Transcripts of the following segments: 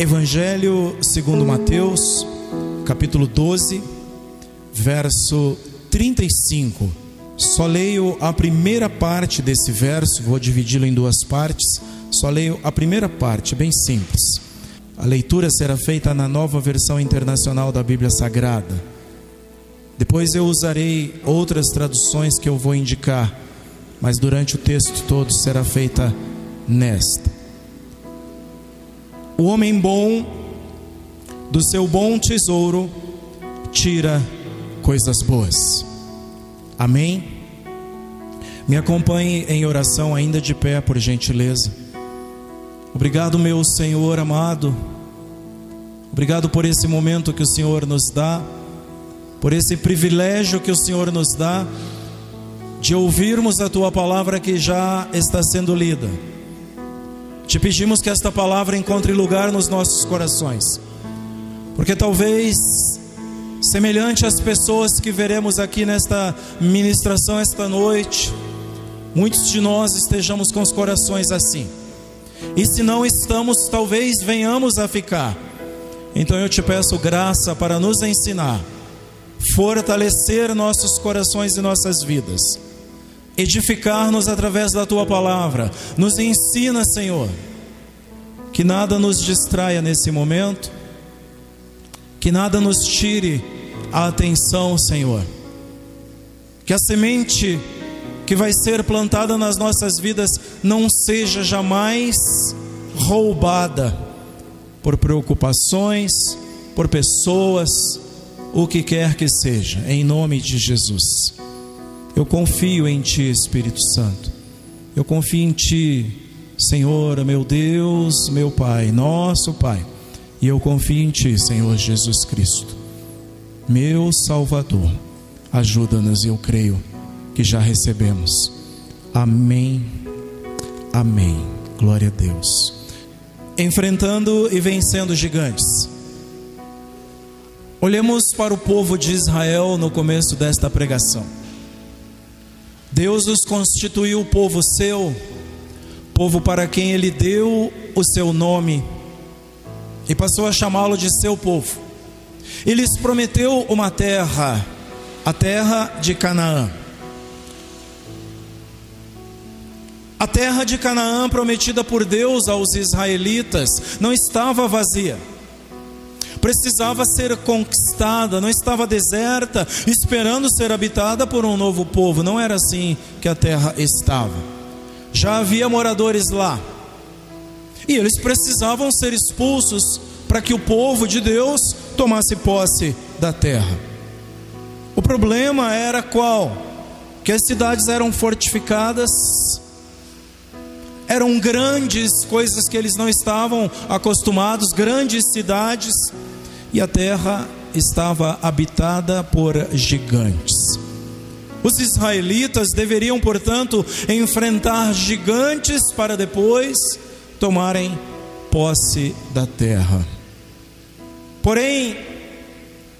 Evangelho segundo Mateus, capítulo 12, verso 35. Só leio a primeira parte desse verso, vou dividi-lo em duas partes. Só leio a primeira parte, bem simples. A leitura será feita na nova versão internacional da Bíblia Sagrada. Depois eu usarei outras traduções que eu vou indicar, mas durante o texto todo será feita nesta. O homem bom do seu bom tesouro tira coisas boas. Amém? Me acompanhe em oração, ainda de pé, por gentileza. Obrigado, meu Senhor amado. Obrigado por esse momento que o Senhor nos dá, por esse privilégio que o Senhor nos dá de ouvirmos a tua palavra que já está sendo lida. Te pedimos que esta palavra encontre lugar nos nossos corações, porque talvez, semelhante às pessoas que veremos aqui nesta ministração esta noite, muitos de nós estejamos com os corações assim, e se não estamos, talvez venhamos a ficar. Então eu te peço graça para nos ensinar, fortalecer nossos corações e nossas vidas edificar-nos através da tua palavra. Nos ensina, Senhor, que nada nos distraia nesse momento, que nada nos tire a atenção, Senhor. Que a semente que vai ser plantada nas nossas vidas não seja jamais roubada por preocupações, por pessoas, o que quer que seja, em nome de Jesus. Eu confio em Ti, Espírito Santo. Eu confio em Ti, Senhor, meu Deus, meu Pai, nosso Pai. E eu confio em Ti, Senhor Jesus Cristo, meu Salvador. Ajuda-nos, eu creio que já recebemos. Amém. Amém. Glória a Deus. Enfrentando e vencendo gigantes. Olhemos para o povo de Israel no começo desta pregação. Deus os constituiu povo seu, povo para quem ele deu o seu nome e passou a chamá-lo de seu povo. E lhes prometeu uma terra, a terra de Canaã. A terra de Canaã prometida por Deus aos israelitas não estava vazia precisava ser conquistada, não estava deserta, esperando ser habitada por um novo povo. Não era assim que a terra estava. Já havia moradores lá. E eles precisavam ser expulsos para que o povo de Deus tomasse posse da terra. O problema era qual? Que as cidades eram fortificadas, eram grandes coisas que eles não estavam acostumados, grandes cidades, e a terra estava habitada por gigantes. Os israelitas deveriam, portanto, enfrentar gigantes para depois tomarem posse da terra. Porém,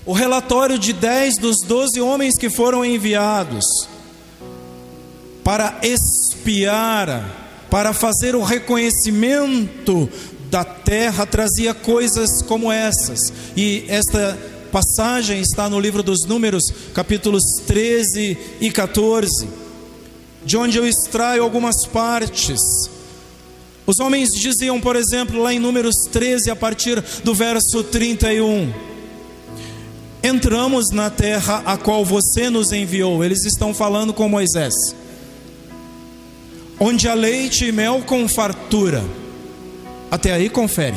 o relatório de dez dos doze homens que foram enviados para espiar, para fazer o reconhecimento da terra trazia coisas como essas. E esta passagem está no livro dos Números, capítulos 13 e 14, de onde eu extraio algumas partes. Os homens diziam, por exemplo, lá em Números 13, a partir do verso 31. Entramos na terra a qual você nos enviou. Eles estão falando com Moisés. Onde há leite e mel com fartura até aí confere.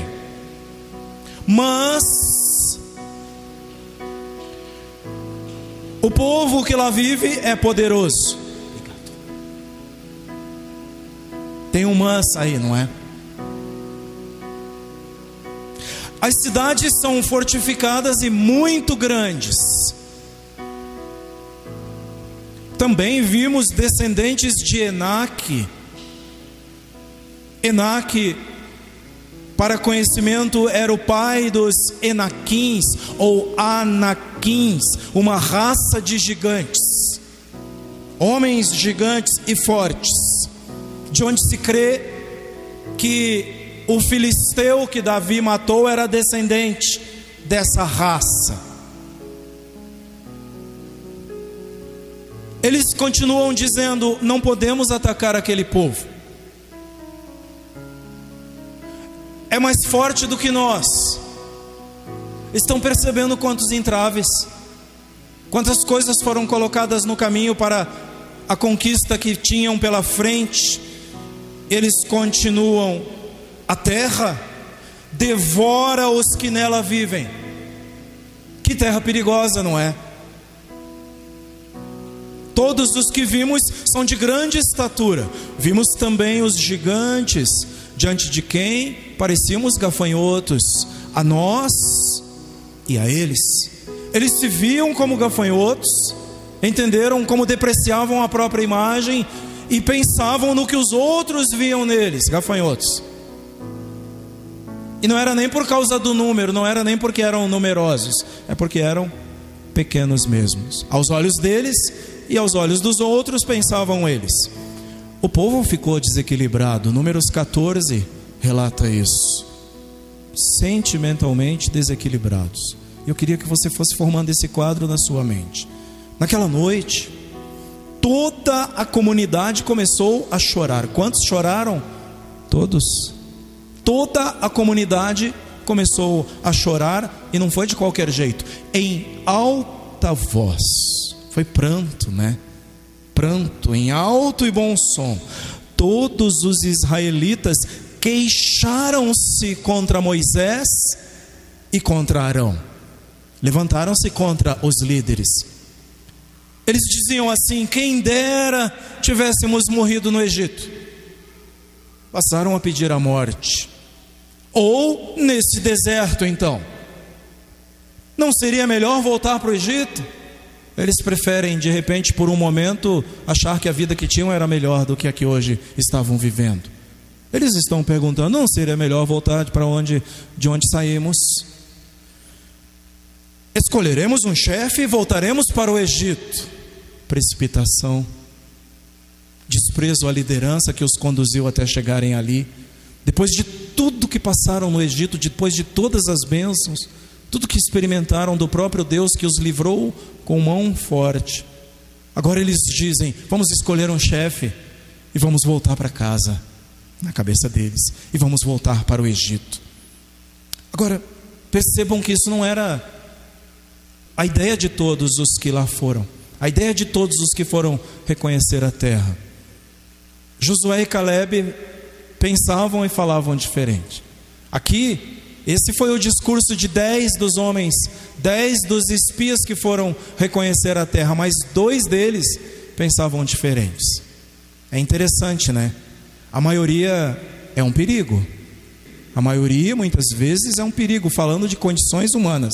Mas o povo que lá vive é poderoso. Tem um mas aí, não é? As cidades são fortificadas e muito grandes. Também vimos descendentes de Enaque. Enaque para conhecimento, era o pai dos Enaquins ou Anaquins, uma raça de gigantes, homens gigantes e fortes, de onde se crê que o filisteu que Davi matou era descendente dessa raça. Eles continuam dizendo: não podemos atacar aquele povo. É mais forte do que nós. Estão percebendo quantos entraves, quantas coisas foram colocadas no caminho para a conquista que tinham pela frente. Eles continuam a terra devora os que nela vivem. Que terra perigosa, não é? Todos os que vimos são de grande estatura. Vimos também os gigantes, diante de quem parecíamos gafanhotos, a nós e a eles. Eles se viam como gafanhotos, entenderam como depreciavam a própria imagem e pensavam no que os outros viam neles, gafanhotos. E não era nem por causa do número, não era nem porque eram numerosos, é porque eram pequenos mesmos. Aos olhos deles e aos olhos dos outros pensavam eles. O povo ficou desequilibrado. Números 14 relata isso. Sentimentalmente desequilibrados. Eu queria que você fosse formando esse quadro na sua mente. Naquela noite, toda a comunidade começou a chorar. Quantos choraram? Todos toda a comunidade começou a chorar e não foi de qualquer jeito, em alta voz. Foi pranto, né? Pranto, em alto e bom som. Todos os israelitas queixaram-se contra Moisés e contra Arão. Levantaram-se contra os líderes. Eles diziam assim: quem dera tivéssemos morrido no Egito. Passaram a pedir a morte. Ou nesse deserto, então? Não seria melhor voltar para o Egito? Eles preferem, de repente, por um momento, achar que a vida que tinham era melhor do que a que hoje estavam vivendo. Eles estão perguntando: não seria melhor voltar para onde, de onde saímos? Escolheremos um chefe e voltaremos para o Egito. Precipitação, desprezo à liderança que os conduziu até chegarem ali. Depois de tudo que passaram no Egito, depois de todas as bênçãos, tudo que experimentaram do próprio Deus que os livrou com mão forte. Agora eles dizem: vamos escolher um chefe e vamos voltar para casa, na cabeça deles, e vamos voltar para o Egito. Agora, percebam que isso não era a ideia de todos os que lá foram, a ideia de todos os que foram reconhecer a terra. Josué e Caleb pensavam e falavam diferente. Aqui, esse foi o discurso de dez dos homens, dez dos espias que foram reconhecer a terra, mas dois deles pensavam diferentes. É interessante, né? A maioria é um perigo. A maioria, muitas vezes, é um perigo, falando de condições humanas.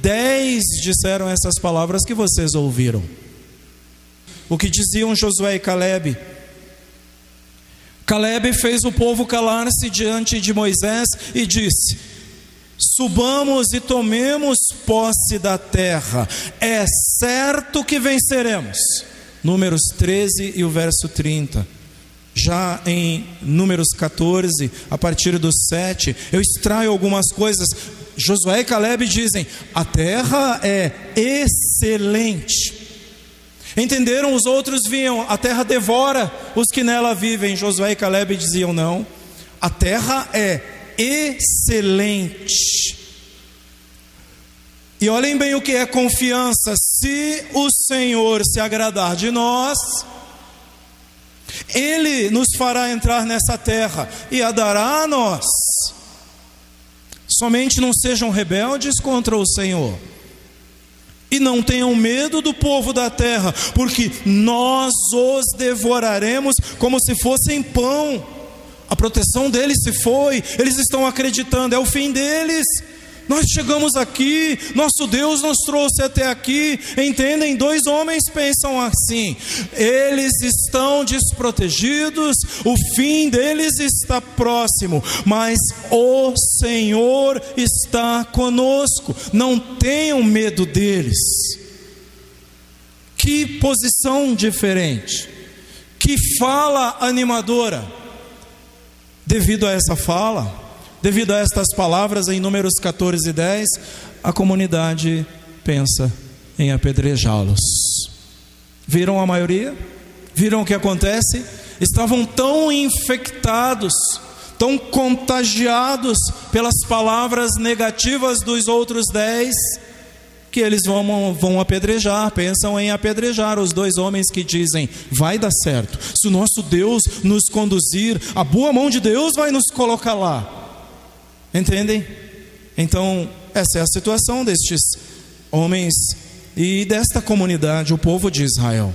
Dez disseram essas palavras que vocês ouviram. O que diziam Josué e Caleb? Caleb fez o povo calar-se diante de Moisés e disse: Subamos e tomemos posse da terra, é certo que venceremos. Números 13 e o verso 30. Já em Números 14, a partir do 7, eu extraio algumas coisas. Josué e Caleb dizem: a terra é excelente. Entenderam? Os outros viam, a terra devora os que nela vivem. Josué e Caleb diziam: não, a terra é excelente. E olhem bem o que é confiança: se o Senhor se agradar de nós, Ele nos fará entrar nessa terra e a dará a nós. Somente não sejam rebeldes contra o Senhor. E não tenham medo do povo da terra, porque nós os devoraremos como se fossem pão. A proteção deles se foi, eles estão acreditando, é o fim deles. Nós chegamos aqui, nosso Deus nos trouxe até aqui. Entendem? Dois homens pensam assim: eles estão desprotegidos, o fim deles está próximo, mas o Senhor está conosco. Não tenham medo deles. Que posição diferente, que fala animadora. Devido a essa fala, devido a estas palavras em Números 14 e 10, a comunidade pensa em apedrejá-los. Viram a maioria? Viram o que acontece? Estavam tão infectados, tão contagiados pelas palavras negativas dos outros dez, que eles vão, vão apedrejar, pensam em apedrejar os dois homens que dizem: vai dar certo, se o nosso Deus nos conduzir, a boa mão de Deus vai nos colocar lá. Entendem? Então, essa é a situação destes homens e desta comunidade, o povo de Israel.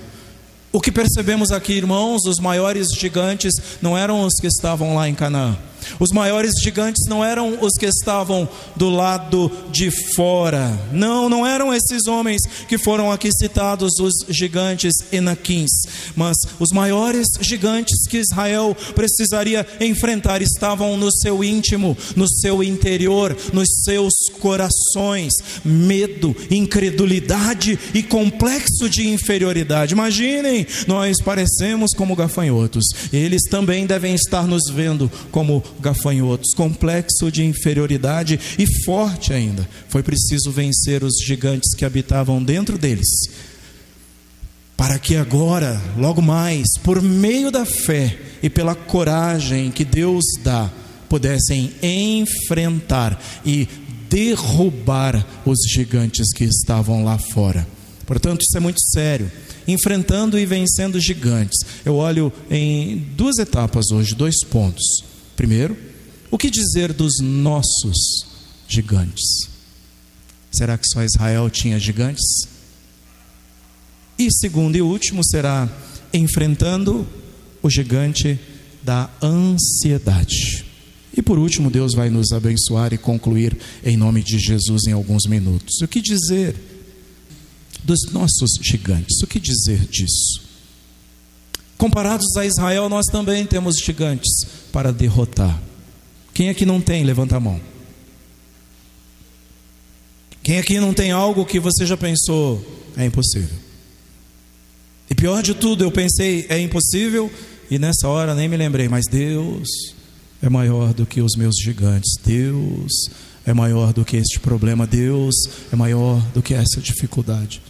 O que percebemos aqui, irmãos, os maiores gigantes não eram os que estavam lá em Canaã. Os maiores gigantes não eram os que estavam do lado de fora. Não, não eram esses homens que foram aqui citados, os gigantes enaquins. Mas os maiores gigantes que Israel precisaria enfrentar estavam no seu íntimo, no seu interior, nos seus corações. Medo, incredulidade e complexo de inferioridade. Imaginem, nós parecemos como gafanhotos. Eles também devem estar nos vendo como gafanhotos, complexo de inferioridade e forte ainda. Foi preciso vencer os gigantes que habitavam dentro deles, para que agora, logo mais, por meio da fé e pela coragem que Deus dá, pudessem enfrentar e derrubar os gigantes que estavam lá fora. Portanto, isso é muito sério. Enfrentando e vencendo gigantes. Eu olho em duas etapas hoje, dois pontos. Primeiro, o que dizer dos nossos gigantes? Será que só Israel tinha gigantes? E segundo e último será enfrentando o gigante da ansiedade. E por último, Deus vai nos abençoar e concluir em nome de Jesus em alguns minutos. O que dizer dos nossos gigantes? O que dizer disso? Comparados a Israel, nós também temos gigantes para derrotar. Quem aqui não tem? Levanta a mão. Quem aqui não tem algo que você já pensou é impossível? E pior de tudo, eu pensei é impossível e nessa hora nem me lembrei, mas Deus é maior do que os meus gigantes. Deus é maior do que este problema. Deus é maior do que essa dificuldade.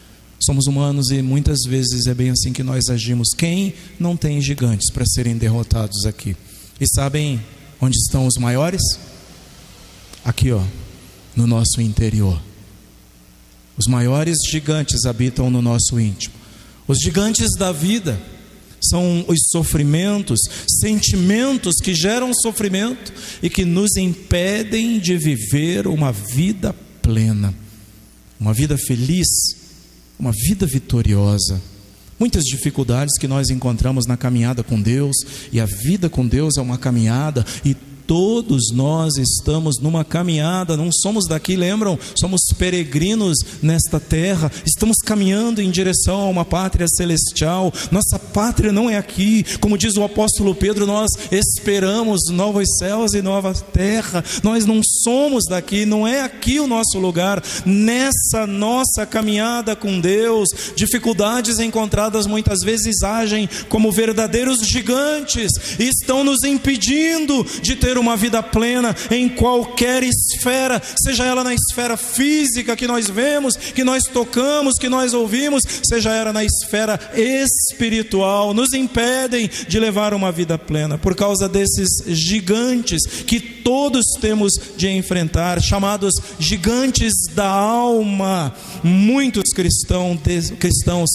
Somos humanos e muitas vezes é bem assim que nós agimos. Quem não tem gigantes para serem derrotados aqui? E sabem onde estão os maiores? Aqui, ó, no nosso interior. Os maiores gigantes habitam no nosso íntimo. Os gigantes da vida são os sofrimentos, sentimentos que geram sofrimento e que nos impedem de viver uma vida plena, uma vida feliz, uma vida vitoriosa. Muitas dificuldades que nós encontramos na caminhada com Deus, e a vida com Deus é uma caminhada, e Todos nós estamos numa caminhada, não somos daqui, lembram? Somos peregrinos nesta terra, estamos caminhando em direção a uma pátria celestial. Nossa pátria não é aqui, como diz o apóstolo Pedro, nós esperamos novos céus e nova terra. Nós não somos daqui, não é aqui o nosso lugar. Nessa nossa caminhada com Deus, dificuldades encontradas muitas vezes agem como verdadeiros gigantes e estão nos impedindo de ter uma vida plena em qualquer esfera, seja ela na esfera física que nós vemos, que nós tocamos, que nós ouvimos, seja ela na esfera espiritual, nos impedem de levar uma vida plena por causa desses gigantes que todos temos de enfrentar, chamados gigantes da alma. Muitos cristãos, cristãos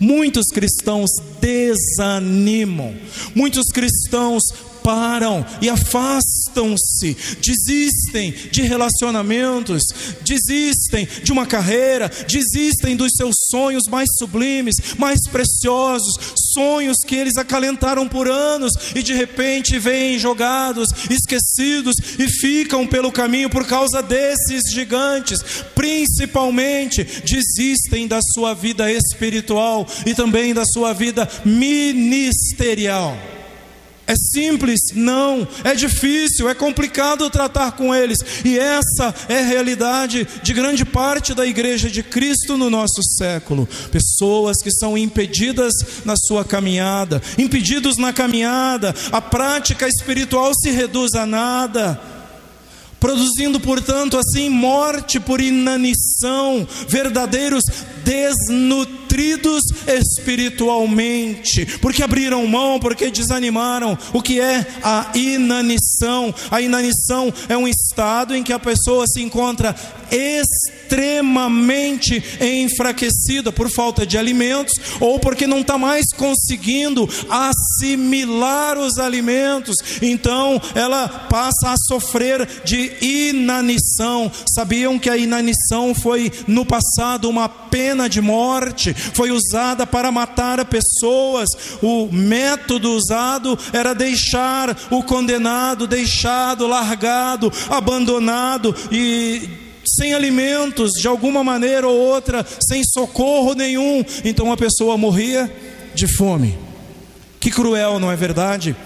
Muitos cristãos desanimam, muitos cristãos param e afastam-se, desistem de relacionamentos, desistem de uma carreira, desistem dos seus sonhos mais sublimes, mais preciosos, sonhos que eles acalentaram por anos e de repente vêm jogados, esquecidos e ficam pelo caminho por causa desses gigantes, principalmente desistem da sua vida espiritual e também da sua vida ministerial. É simples? Não. É difícil, é complicado tratar com eles. E essa é a realidade de grande parte da igreja de Cristo no nosso século. Pessoas que são impedidas na sua caminhada, impedidos na caminhada, a prática espiritual se reduz a nada produzindo, portanto, assim morte por inanição, verdadeiros desnutridos espiritualmente, porque abriram mão, porque desanimaram. O que é a inanição? A inanição é um estado em que a pessoa se encontra extremamente enfraquecida por falta de alimentos ou porque não está mais conseguindo assimilar os alimentos, então ela passa a sofrer de inanição. Sabiam que a inanição foi no passado uma pena de morte, foi usada para matar pessoas. O método usado era deixar o condenado deixado, largado, abandonado e sem alimentos, de alguma maneira ou outra, sem socorro nenhum. Então a pessoa morria de fome. Que cruel, não é verdade?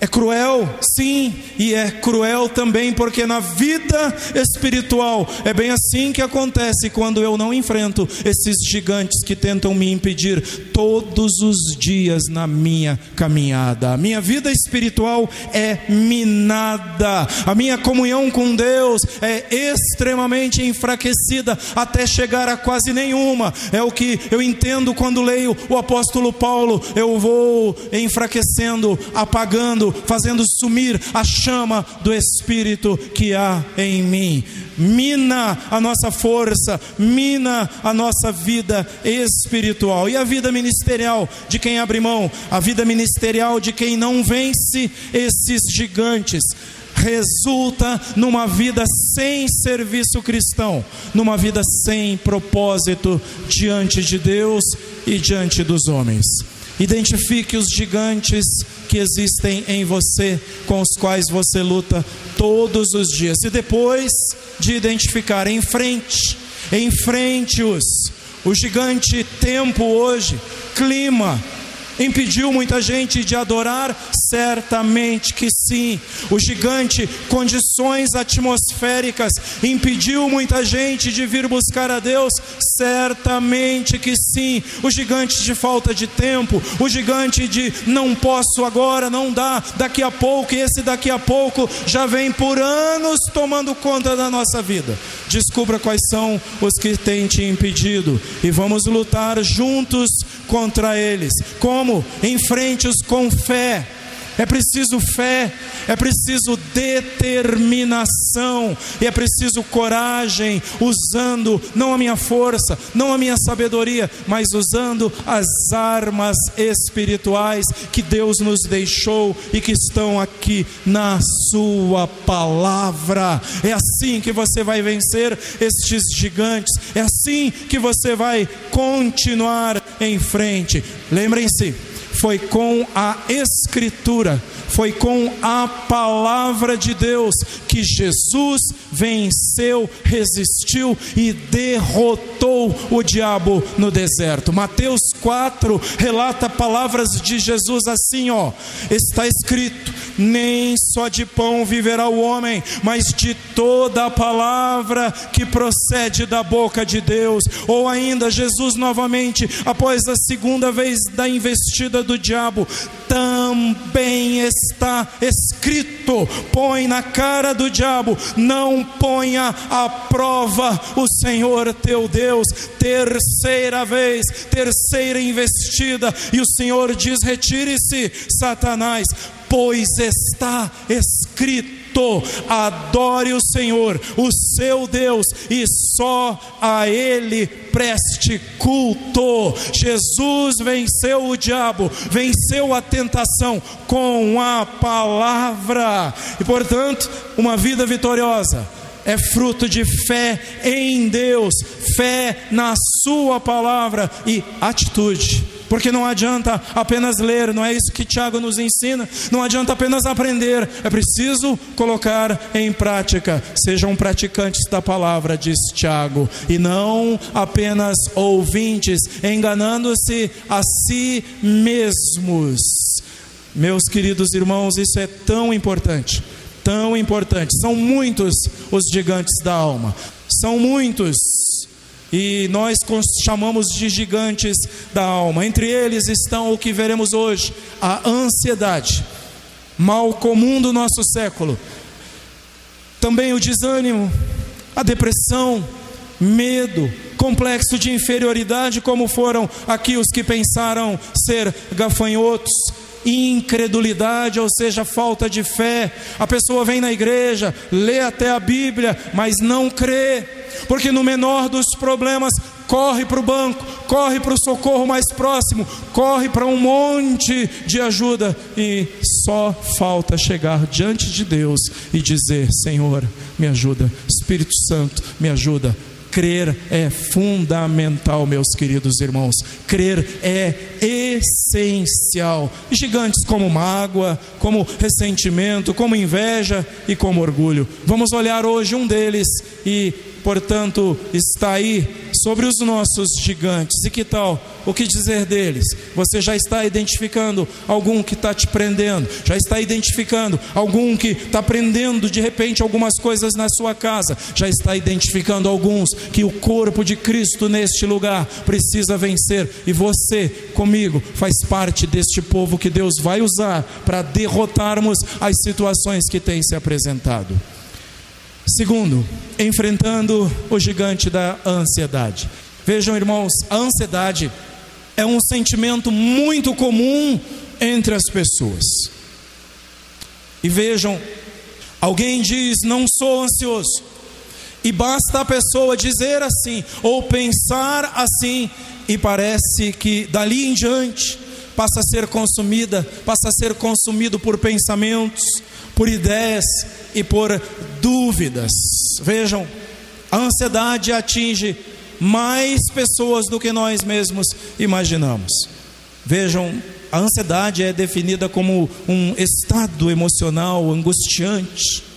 É cruel, sim, e é cruel também porque na vida espiritual é bem assim que acontece quando eu não enfrento esses gigantes que tentam me impedir todos os dias na minha caminhada. A minha vida espiritual é minada, a minha comunhão com Deus é extremamente enfraquecida até chegar a quase nenhuma. É o que eu entendo quando leio o apóstolo Paulo. Eu vou enfraquecendo, apagando fazendo sumir a chama do Espírito que há em mim. Mina a nossa força, mina a nossa vida espiritual. E a vida ministerial de quem abre mão, a vida ministerial de quem não vence esses gigantes resulta numa vida sem serviço cristão, numa vida sem propósito diante de Deus e diante dos homens. Identifique os gigantes que existem em você, com os quais você luta todos os dias. E depois de identificar, enfrente, enfrente-os. O gigante tempo hoje, clima, impediu muita gente de adorar? Certamente que sim. O gigante, condições atmosféricas, impediu muita gente de vir buscar a Deus? Certamente que sim. O gigante de falta de tempo, o gigante de não posso agora, não dá, daqui a pouco, e esse daqui a pouco já vem por anos tomando conta da nossa vida. Descubra quais são os que têm te impedido e vamos lutar juntos contra eles. Como? Enfrente-os com fé é preciso fé, é preciso determinação, e é preciso coragem, usando não a minha força, não a minha sabedoria, mas usando as armas espirituais que Deus nos deixou e que estão aqui na Sua palavra. É assim que você vai vencer estes gigantes, é assim que você vai continuar em frente. Lembrem-se, foi com a Escritura, foi com a palavra de Deus que Jesus venceu, resistiu e derrotou o diabo no deserto. Mateus 4 relata palavras de Jesus assim, ó: está escrito: nem só de pão viverá o homem, mas de toda a palavra que procede da boca de Deus. Ou ainda Jesus novamente, após a segunda vez da investida do diabo, está escrito: põe na cara do diabo, não ponha à prova o Senhor teu Deus. Terceira vez, terceira investida, e o Senhor diz: retire-se, Satanás, pois está escrito adore o Senhor, o seu Deus, e só a Ele preste culto. Jesus venceu o diabo, venceu a tentação com a palavra, e portanto, uma vida vitoriosa é fruto de fé em Deus, fé na Sua palavra e atitude porque não adianta apenas ler, não é isso que Tiago nos ensina, não adianta apenas aprender, é preciso colocar em prática. Sejam praticantes da palavra, diz Tiago, e não apenas ouvintes, enganando-se a si mesmos. Meus queridos irmãos, isso é tão importante, tão importante. São muitos os gigantes da alma, são muitos, e nós chamamos de gigantes da alma. Entre eles estão o que veremos hoje: a ansiedade, mal comum do nosso século, também o desânimo, a depressão, medo, complexo de inferioridade, como foram aqui os que pensaram ser gafanhotos, incredulidade, ou seja, falta de fé. A pessoa vem na igreja, lê até a Bíblia, mas não crê, porque no menor dos problemas corre para o banco, corre para o socorro mais próximo, corre para um monte de ajuda e só falta chegar diante de Deus e dizer: Senhor, me ajuda, Espírito Santo, me ajuda, Crer é fundamental, meus queridos irmãos. Crer é essencial. Gigantes como mágoa, como ressentimento, como inveja e como orgulho. Vamos olhar hoje um deles e portanto, está aí sobre os nossos gigantes. E que tal? O que dizer deles? Você já está identificando algum que está te prendendo, já está identificando algum que está prendendo de repente algumas coisas na sua casa, já está identificando alguns que o corpo de Cristo neste lugar precisa vencer, e você, comigo, faz parte deste povo que Deus vai usar para derrotarmos as situações que têm se apresentado. Segundo, enfrentando o gigante da ansiedade. Vejam, irmãos, a ansiedade é um sentimento muito comum entre as pessoas. E vejam, alguém diz: Não sou ansioso. E basta a pessoa dizer assim, ou pensar assim, e parece que dali em diante passa a ser consumida, passa a ser consumido por pensamentos, por ideias e por dúvidas. Vejam, a ansiedade atinge mais pessoas do que nós mesmos imaginamos. Vejam, a ansiedade é definida como um estado emocional angustiante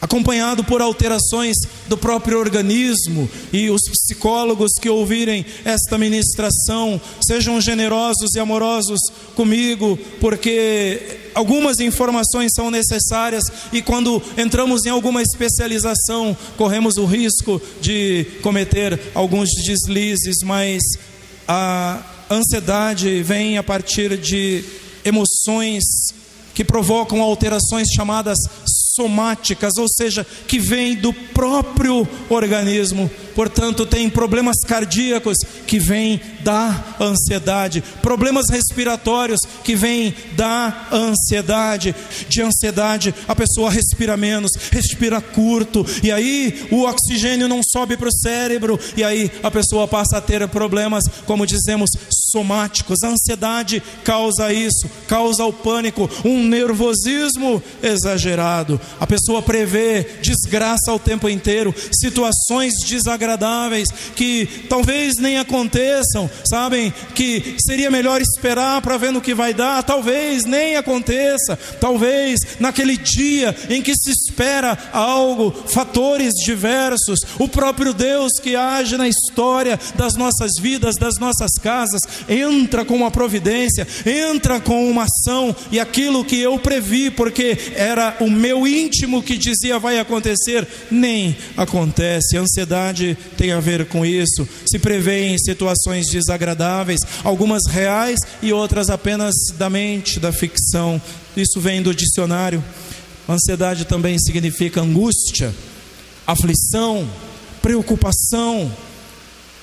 acompanhado por alterações do próprio organismo, e os psicólogos que ouvirem esta ministração sejam generosos e amorosos comigo, porque algumas informações são necessárias e quando entramos em alguma especialização, corremos o risco de cometer alguns deslizes, mas a ansiedade vem a partir de emoções que provocam alterações chamadas somáticas, ou seja, que vêm do próprio organismo. Portanto, tem problemas cardíacos que vêm da ansiedade, problemas respiratórios que vêm da ansiedade. De ansiedade, a pessoa respira menos, respira curto, e aí o oxigênio não sobe para o cérebro, e aí a pessoa passa a ter problemas, como dizemos, somáticos. A ansiedade causa isso, causa o pânico, um nervosismo exagerado. A pessoa prevê desgraça o tempo inteiro, situações desagradáveis que talvez nem aconteçam, sabem? Que seria melhor esperar para ver no que vai dar, talvez nem aconteça, talvez naquele dia em que se espera algo, fatores diversos, o próprio Deus que age na história das nossas vidas, das nossas casas, entra com uma providência, entra com uma ação, e aquilo que eu previ, porque era o meu íntimo que dizia vai acontecer, nem acontece. A ansiedade tem a ver com isso. Se prevê em situações desagradáveis, algumas reais e outras apenas da mente, da ficção. Isso vem do dicionário. Ansiedade também significa angústia, aflição, preocupação.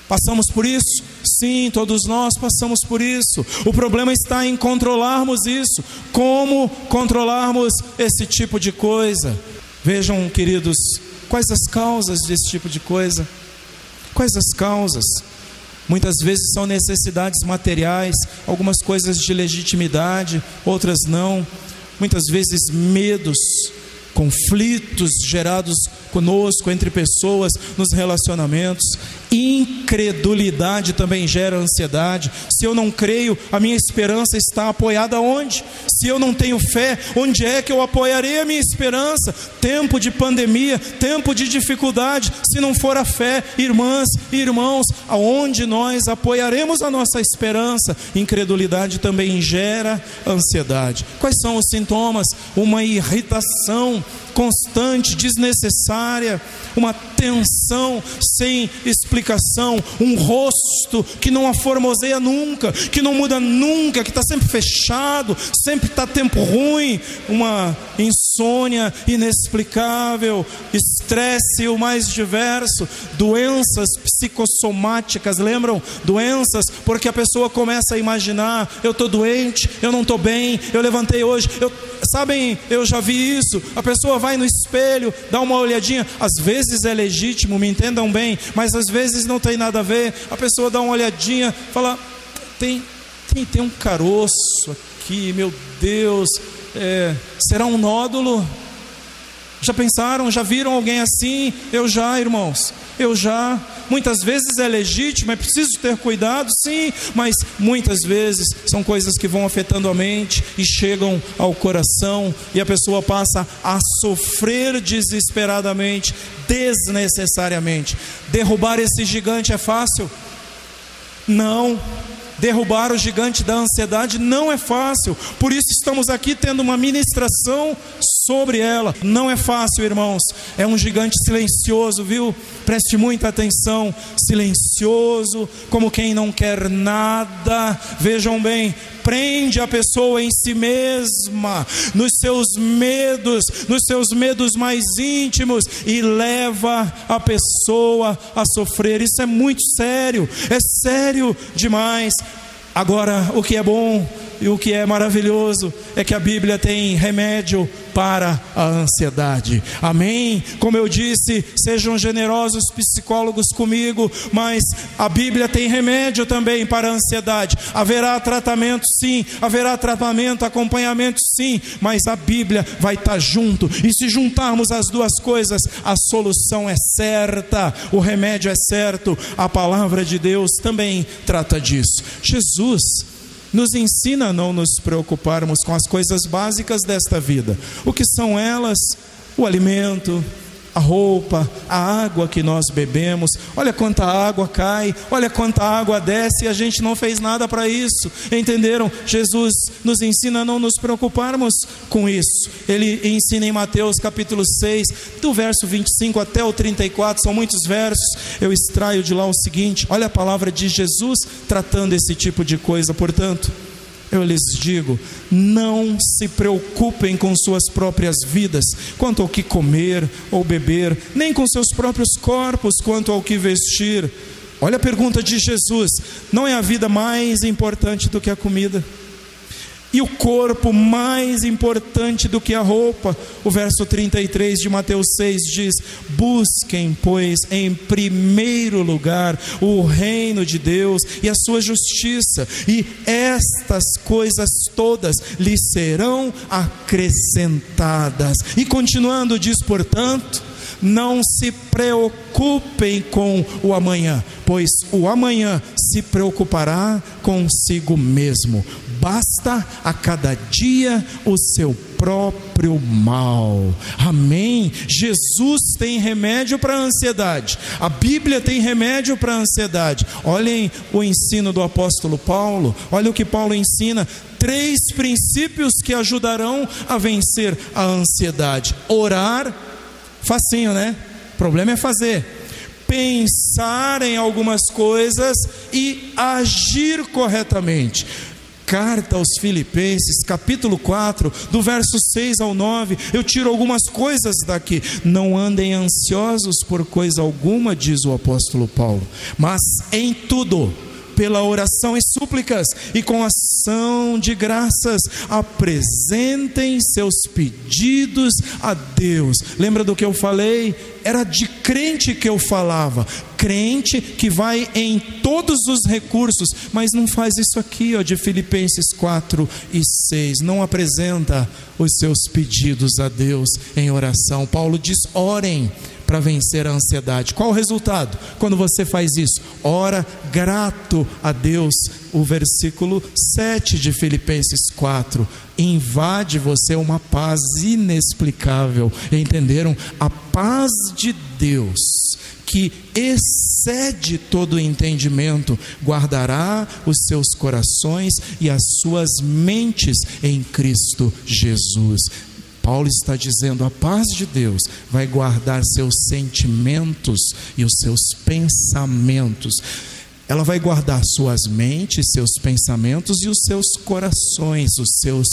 Passamos por isso? Sim, todos nós passamos por isso. O problema está em controlarmos isso. Como controlarmos esse tipo de coisa? Vejam, queridos, quais as causas desse tipo de coisa? Quais as causas? Muitas vezes são necessidades materiais, algumas coisas de legitimidade, outras não. Muitas vezes medos, conflitos gerados conosco, entre pessoas, nos relacionamentos, Incredulidade também gera ansiedade. Se eu não creio, a minha esperança está apoiada onde? Se eu não tenho fé, onde é que eu apoiarei a minha esperança? Tempo de pandemia, tempo de dificuldade, se não for a fé, irmãs e irmãos, aonde nós apoiaremos a nossa esperança? Incredulidade também gera ansiedade. Quais são os sintomas? Uma irritação constante, desnecessária, uma tensão sem explicação, um rosto que não aformoseia nunca, que não muda nunca, que está sempre fechado, sempre está tempo ruim, uma insônia inexplicável, estresse o mais diverso, doenças psicossomáticas, lembram? Doenças, porque a pessoa começa a imaginar: eu estou doente, eu não estou bem, eu levantei hoje, eu Sabem, eu já vi isso. A pessoa vai no espelho, dá uma olhadinha. Às vezes é legítimo, me entendam bem, mas às vezes não tem nada a ver. A pessoa dá uma olhadinha, fala: tem, tem, tem um caroço aqui, meu Deus, é, será um nódulo? Já pensaram, já viram alguém assim? Eu já, irmãos, eu já. Muitas vezes é legítimo, é preciso ter cuidado, sim, mas muitas vezes são coisas que vão afetando a mente e chegam ao coração e a pessoa passa a sofrer desesperadamente, desnecessariamente. Derrubar esse gigante é fácil? Não. Derrubar o gigante da ansiedade não é fácil, por isso estamos aqui tendo uma ministração sobre ela. Não é fácil, irmãos, é um gigante silencioso, viu? Preste muita atenção, silencioso, como quem não quer nada. Vejam bem, prende a pessoa em si mesma, nos seus medos, nos seus medos mais íntimos e leva a pessoa a sofrer. Isso é muito sério, é sério demais. Agora, o que é bom e o que é maravilhoso é que a Bíblia tem remédio para a ansiedade. Amém? Como eu disse, sejam generosos psicólogos comigo, mas a Bíblia tem remédio também para a ansiedade. Haverá tratamento, sim, haverá tratamento, acompanhamento, sim, mas a Bíblia vai estar junto. E se juntarmos as duas coisas, a solução é certa, o remédio é certo. A palavra de Deus também trata disso. Jesus nos ensina a não nos preocuparmos com as coisas básicas desta vida. O que são elas? O alimento, a roupa, a água que nós bebemos. Olha quanta água cai, olha quanta água desce e a gente não fez nada para isso. Entenderam? Jesus nos ensina a não nos preocuparmos com isso. Ele ensina em Mateus capítulo 6, do verso 25 até o 34, são muitos versos. Eu extraio de lá o seguinte: olha a palavra de Jesus tratando esse tipo de coisa, portanto eu lhes digo: não se preocupem com suas próprias vidas, quanto ao que comer ou beber, nem com seus próprios corpos, quanto ao que vestir. Olha a pergunta de Jesus: não é a vida mais importante do que a comida? E o corpo mais importante do que a roupa. O verso 33 de Mateus 6 diz: Busquem, pois, em primeiro lugar o reino de Deus e a sua justiça, e estas coisas todas lhes serão acrescentadas. E continuando, diz, portanto, não se preocupem com o amanhã, pois o amanhã se preocupará consigo mesmo basta a cada dia o seu próprio mal. Amém? Jesus tem remédio para a ansiedade. A Bíblia tem remédio para a ansiedade. Olhem o ensino do apóstolo Paulo. Olha o que Paulo ensina. Três princípios que ajudarão a vencer a ansiedade: orar, facinho, né? O problema é fazer pensar em algumas coisas e agir corretamente carta aos Filipenses, capítulo 4, do verso 6 ao 9, eu tiro algumas coisas daqui. Não andem ansiosos por coisa alguma, diz o apóstolo Paulo, mas em tudo pela oração e súplicas e com ação de graças apresentem seus pedidos a Deus. Lembra do que eu falei? Era de crente que eu falava, crente que vai em todos os recursos, mas não faz isso aqui, ó, de Filipenses 4 e 6, não apresenta os seus pedidos a Deus em oração. Paulo diz: orem para vencer a ansiedade. Qual o resultado? Quando você faz isso, ora grato a Deus. O versículo 7 de Filipenses 4 invade você uma paz inexplicável. Entenderam? A paz de Deus que excede todo entendimento, guardará os seus corações e as suas mentes em Cristo Jesus. Paulo está dizendo: a paz de Deus vai guardar seus sentimentos e os seus pensamentos. Ela vai guardar suas mentes, seus pensamentos e os seus corações, os seus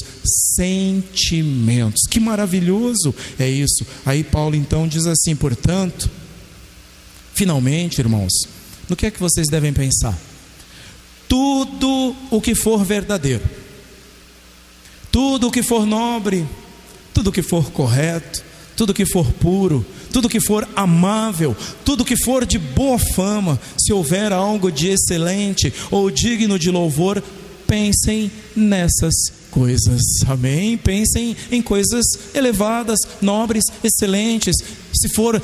sentimentos. Que maravilhoso é isso. Aí Paulo então diz assim: portanto, finalmente, irmãos, no que é que vocês devem pensar? Tudo o que for verdadeiro, tudo o que for nobre, tudo que for correto, tudo que for puro, tudo que for amável, tudo que for de boa fama, se houver algo de excelente ou digno de louvor, pensem nessas coisas, amém? Pensem em coisas elevadas, nobres, excelentes. Se for uh,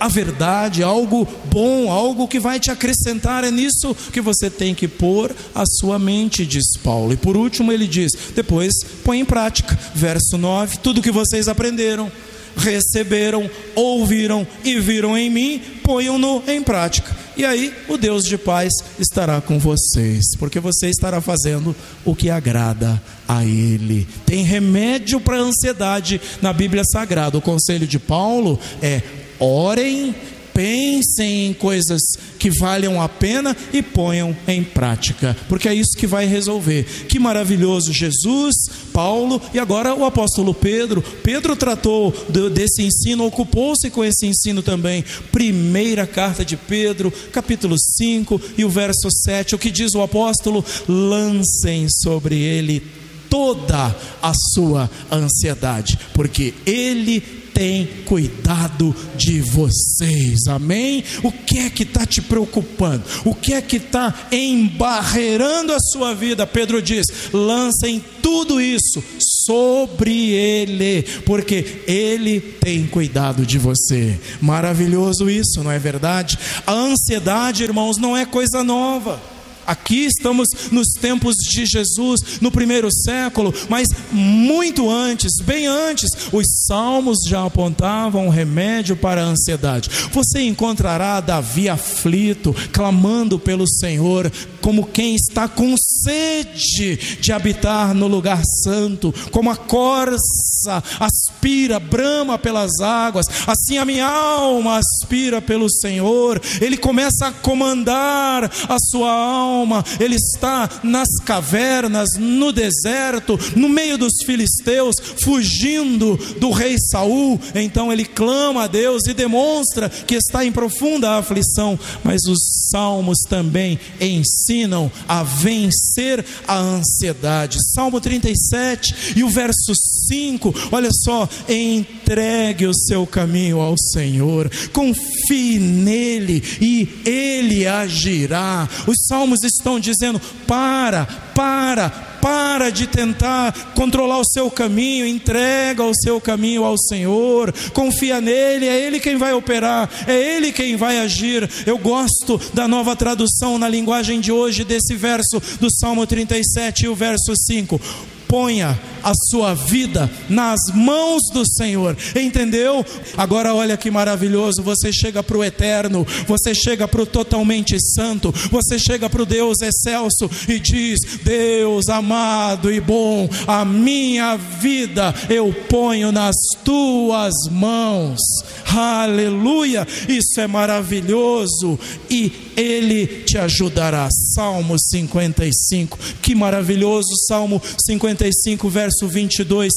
a verdade, algo bom, algo que vai te acrescentar, é nisso que você tem que pôr a sua mente, diz Paulo. E por último, ele diz: depois põe em prática, verso 9: tudo que vocês aprenderam receberam, ouviram e viram em mim, ponham-no em prática. E aí o Deus de paz estará com vocês, porque você estará fazendo o que agrada a Ele. Tem remédio para a ansiedade na Bíblia Sagrada. O conselho de Paulo é: orem pensem em coisas que valham a pena e ponham em prática, porque é isso que vai resolver. Que maravilhoso Jesus, Paulo e agora o apóstolo Pedro. Pedro tratou desse ensino, ocupou-se com esse ensino também. Primeira carta de Pedro, capítulo 5 e o verso 7, o que diz o apóstolo: lancem sobre ele toda a sua ansiedade, porque ele tem cuidado de vocês, amém? O que é que está te preocupando? O que é que está embarreirando a sua vida? Pedro diz: lancem tudo isso sobre Ele, porque Ele tem cuidado de você. Maravilhoso isso, não é verdade? A ansiedade, irmãos, não é coisa nova. Aqui estamos nos tempos de Jesus, no primeiro século, mas muito antes, bem antes, os salmos já apontavam um remédio para a ansiedade. Você encontrará Davi aflito, clamando pelo Senhor, como quem está com sede de habitar no lugar santo, como a corça aspira, brama pelas águas, assim a minha alma aspira pelo Senhor. Ele começa a comandar a sua alma alma, ele está nas cavernas, no deserto, no meio dos filisteus, fugindo do rei Saul. Então ele clama a Deus e demonstra que está em profunda aflição. Mas os salmos também ensinam a vencer a ansiedade. Salmo 37 e o verso 5, olha só: entregue o seu caminho ao Senhor, confie nele e ele agirá. Os salmos estão dizendo: para, para, para de tentar controlar o seu caminho, entrega o seu caminho ao Senhor, confia nele, é Ele quem vai operar, é Ele quem vai agir. Eu gosto da nova tradução na linguagem de hoje desse verso do Salmo 37, o verso 5 ponha a sua vida nas mãos do Senhor, entendeu? Agora olha que maravilhoso: você chega para o eterno, você chega para o totalmente santo, você chega para o Deus excelso e diz: Deus amado e bom, a minha vida eu ponho nas tuas mãos, aleluia, isso é maravilhoso e Ele te ajudará. Salmo 55, que maravilhoso, Salmo 55. 55, verso 22.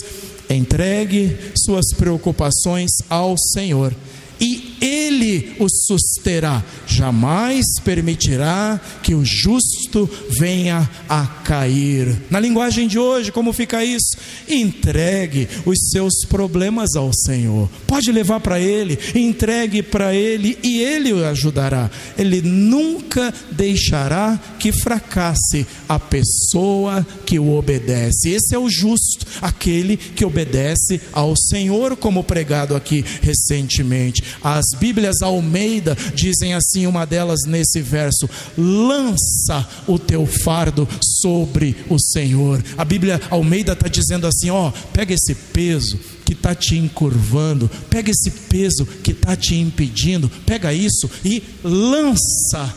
Entregue suas preocupações ao Senhor e Ele o susterá, jamais permitirá que o justo venha a cair. Na linguagem de hoje, como fica isso? Entregue os seus problemas ao Senhor, pode levar para Ele, entregue para Ele e Ele o ajudará. Ele nunca deixará que fracasse a pessoa que o obedece. Esse é o justo, aquele que obedece ao Senhor, como pregado aqui recentemente. As Bíblias Almeida dizem assim, uma delas nesse verso: lança o teu fardo sobre o Senhor. A Bíblia Almeida está dizendo assim: ó, pega esse peso que está te encurvando, pega esse peso que está te impedindo, pega isso e lança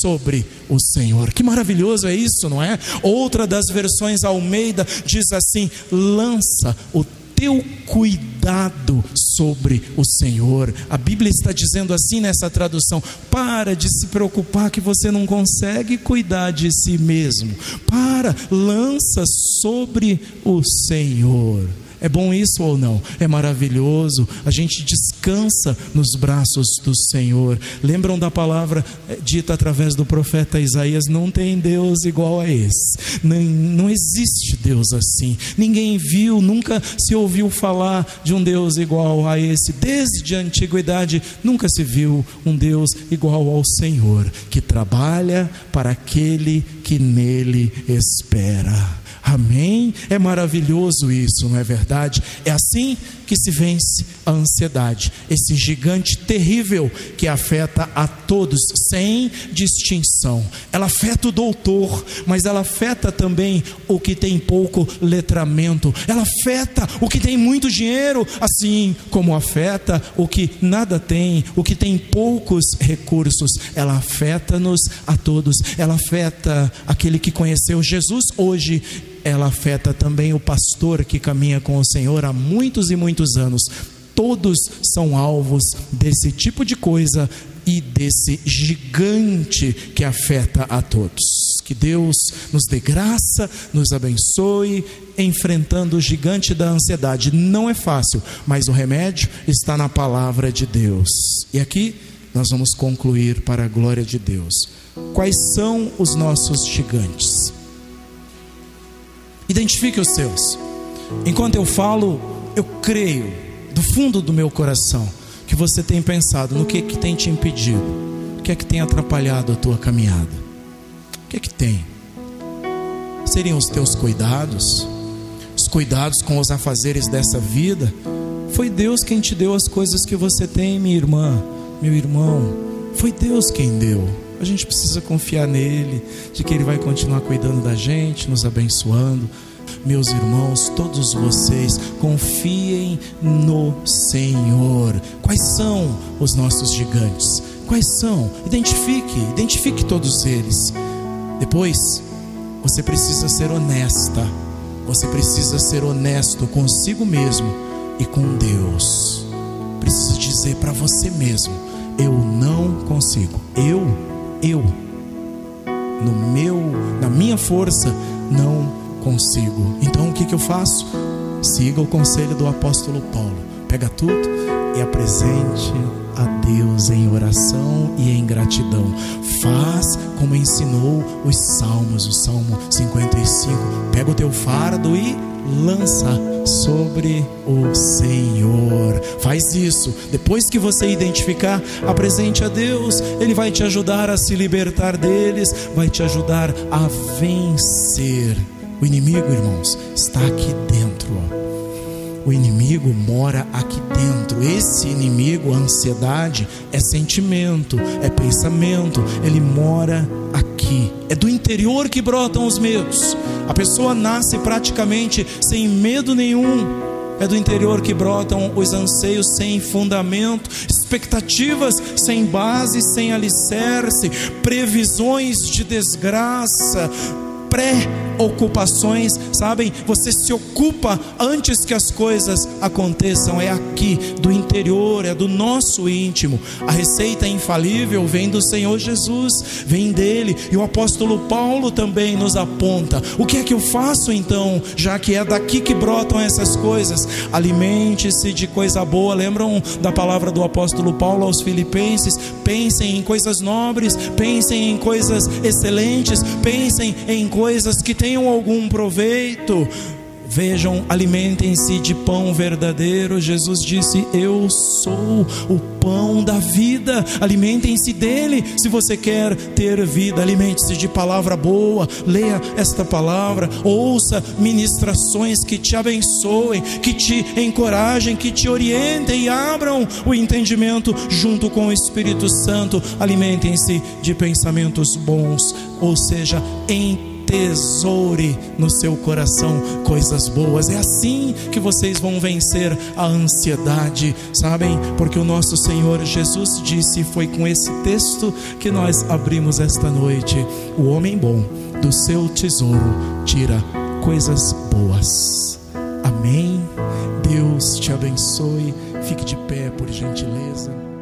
sobre o Senhor. Que maravilhoso é isso, não é? Outra das versões Almeida diz assim: lança o teu cuidado sobre o Senhor. A Bíblia está dizendo assim nessa tradução: para de se preocupar que você não consegue cuidar de si mesmo. Para, lança sobre o Senhor. É bom isso ou não? É maravilhoso. A gente descansa nos braços do Senhor. Lembram da palavra eh, dita através do profeta Isaías? Não tem Deus igual a esse. Não, não existe Deus assim. Ninguém viu, nunca se ouviu falar de um Deus igual a esse. Desde a antiguidade nunca se viu um Deus igual ao Senhor, que trabalha para aquele que nele espera. Amém? É maravilhoso isso, não é verdade? É assim que se vence a ansiedade, esse gigante terrível que afeta a todos, sem distinção. Ela afeta o doutor, mas ela afeta também o que tem pouco letramento, ela afeta o que tem muito dinheiro, assim como afeta o que nada tem, o que tem poucos recursos. Ela afeta-nos a todos, ela afeta aquele que conheceu Jesus hoje ela afeta também o pastor que caminha com o Senhor há muitos e muitos anos. Todos são alvos desse tipo de coisa e desse gigante que afeta a todos. Que Deus nos dê graça, nos abençoe, enfrentando o gigante da ansiedade. Não é fácil, mas o remédio está na palavra de Deus. E aqui nós vamos concluir para a glória de Deus. Quais são os nossos gigantes? Identifique os seus. Enquanto eu falo, eu creio do fundo do meu coração que você tem pensado no que que tem te impedido, o que é que tem atrapalhado a tua caminhada. O que é que tem? Seriam os teus cuidados, os cuidados com os afazeres dessa vida. Foi Deus quem te deu as coisas que você tem, minha irmã, meu irmão. Foi Deus quem deu. A gente precisa confiar nele, de que ele vai continuar cuidando da gente, nos abençoando. Meus irmãos, todos vocês, confiem no Senhor. Quais são os nossos gigantes? Quais são? Identifique, identifique todos eles. Depois, você precisa ser honesta. Você precisa ser honesto consigo mesmo e com Deus. Precisa dizer para você mesmo: eu não consigo. Eu eu, no meu, na minha força, não consigo. Então o que, que eu faço? Siga o conselho do apóstolo Paulo. Pega tudo e apresente a Deus em oração e em gratidão. Faz como ensinou os salmos, o Salmo 55. Pega o teu fardo e lança sobre o Senhor. Faz isso. Depois que você identificar, apresente a Deus. Ele vai te ajudar a se libertar deles, vai te ajudar a vencer. O inimigo, irmãos, está aqui dentro. Ó. O inimigo mora aqui dentro. Esse inimigo, a ansiedade, é sentimento, é pensamento. Ele mora aqui. É do interior que brotam os medos. A pessoa nasce praticamente sem medo nenhum. É do interior que brotam os anseios sem fundamento, expectativas sem base, sem alicerce, previsões de desgraça, pré-ocupações, sabem? Você se ocupa antes que as coisas aconteçam, é aqui, do interior, é do nosso íntimo. A receita infalível vem do Senhor Jesus, vem dele, e o apóstolo Paulo também nos aponta. O que é que eu faço então, já que é daqui que brotam essas coisas? Alimente-se de coisa boa. Lembram da palavra do apóstolo Paulo aos Filipenses? Pensem em coisas nobres, pensem em coisas excelentes, pensem em coisas que tenham algum proveito. Vejam, alimentem-se de pão verdadeiro. Jesus disse: Eu sou o pão da vida. Alimentem-se dele. Se você quer ter vida, alimente-se de palavra boa. Leia esta palavra, ouça ministrações que te abençoem, que te encorajem, que te orientem e abram o entendimento junto com o Espírito Santo. Alimentem-se de pensamentos bons, ou seja, em tesoure no seu coração coisas boas. É assim que vocês vão vencer a ansiedade, sabem? Porque o nosso Senhor Jesus disse, foi com esse texto que nós abrimos esta noite: o homem bom do seu tesouro tira coisas boas. Amém. Deus te abençoe. Fique de pé, por gentileza.